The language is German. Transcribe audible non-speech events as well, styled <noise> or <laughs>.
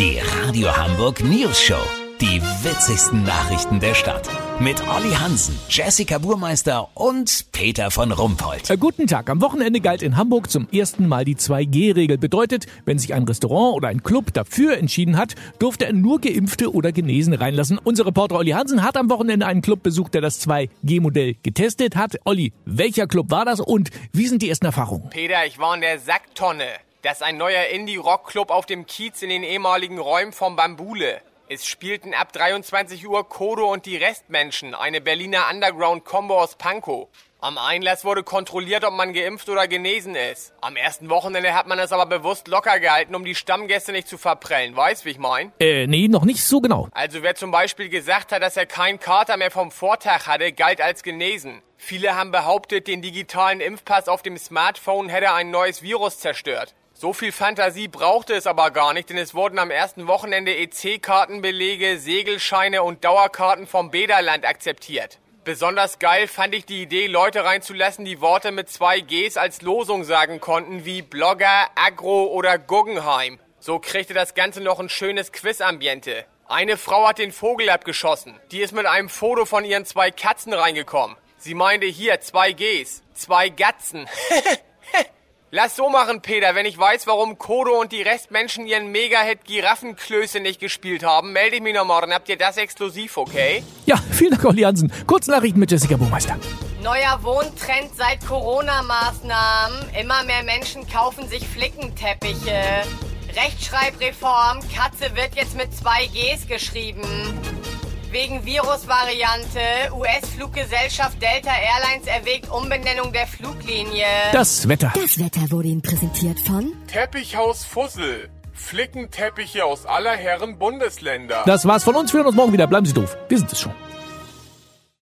Die Radio Hamburg News Show. Die witzigsten Nachrichten der Stadt. Mit Olli Hansen, Jessica Burmeister und Peter von Rumpold. Äh, guten Tag. Am Wochenende galt in Hamburg zum ersten Mal die 2G-Regel. Bedeutet, wenn sich ein Restaurant oder ein Club dafür entschieden hat, durfte er nur Geimpfte oder Genesene reinlassen. Unser Reporter Olli Hansen hat am Wochenende einen Club besucht, der das 2G-Modell getestet hat. Olli, welcher Club war das und wie sind die ersten Erfahrungen? Peter, ich war in der Sacktonne. Das ist ein neuer Indie-Rock-Club auf dem Kiez in den ehemaligen Räumen vom Bambule. Es spielten ab 23 Uhr Kodo und die Restmenschen, eine Berliner Underground-Combo aus Pankow. Am Einlass wurde kontrolliert, ob man geimpft oder genesen ist. Am ersten Wochenende hat man es aber bewusst locker gehalten, um die Stammgäste nicht zu verprellen. Weißt, wie ich mein? Äh, nee, noch nicht so genau. Also wer zum Beispiel gesagt hat, dass er keinen Kater mehr vom Vortag hatte, galt als genesen. Viele haben behauptet, den digitalen Impfpass auf dem Smartphone hätte ein neues Virus zerstört. So viel Fantasie brauchte es aber gar nicht, denn es wurden am ersten Wochenende EC-Kartenbelege, Segelscheine und Dauerkarten vom Bäderland akzeptiert. Besonders geil fand ich die Idee, Leute reinzulassen, die Worte mit zwei Gs als Losung sagen konnten, wie Blogger, Agro oder Guggenheim. So kriegte das Ganze noch ein schönes Quizambiente. Eine Frau hat den Vogel abgeschossen. Die ist mit einem Foto von ihren zwei Katzen reingekommen. Sie meinte hier zwei Gs, zwei Gatzen. <laughs> Lass so machen, Peter. Wenn ich weiß, warum Kodo und die Restmenschen ihren Mega-Hit Giraffenklöße nicht gespielt haben, melde ich mich noch morgen. Habt ihr das exklusiv, okay? Ja, vielen Dank, Olli Hansen. Kurznachrichten mit Jessica Burmeister. Neuer Wohntrend seit Corona-Maßnahmen. Immer mehr Menschen kaufen sich Flickenteppiche. Rechtschreibreform. Katze wird jetzt mit zwei Gs geschrieben. Wegen Virusvariante. US-Fluggesellschaft Delta Airlines erwägt Umbenennung der Fluglinie. Das Wetter. Das Wetter wurde Ihnen präsentiert von Teppichhaus Fussel. Flickenteppiche aus aller Herren Bundesländer. Das war's von uns. Wir hören uns morgen wieder. Bleiben Sie doof. Wir sind es schon.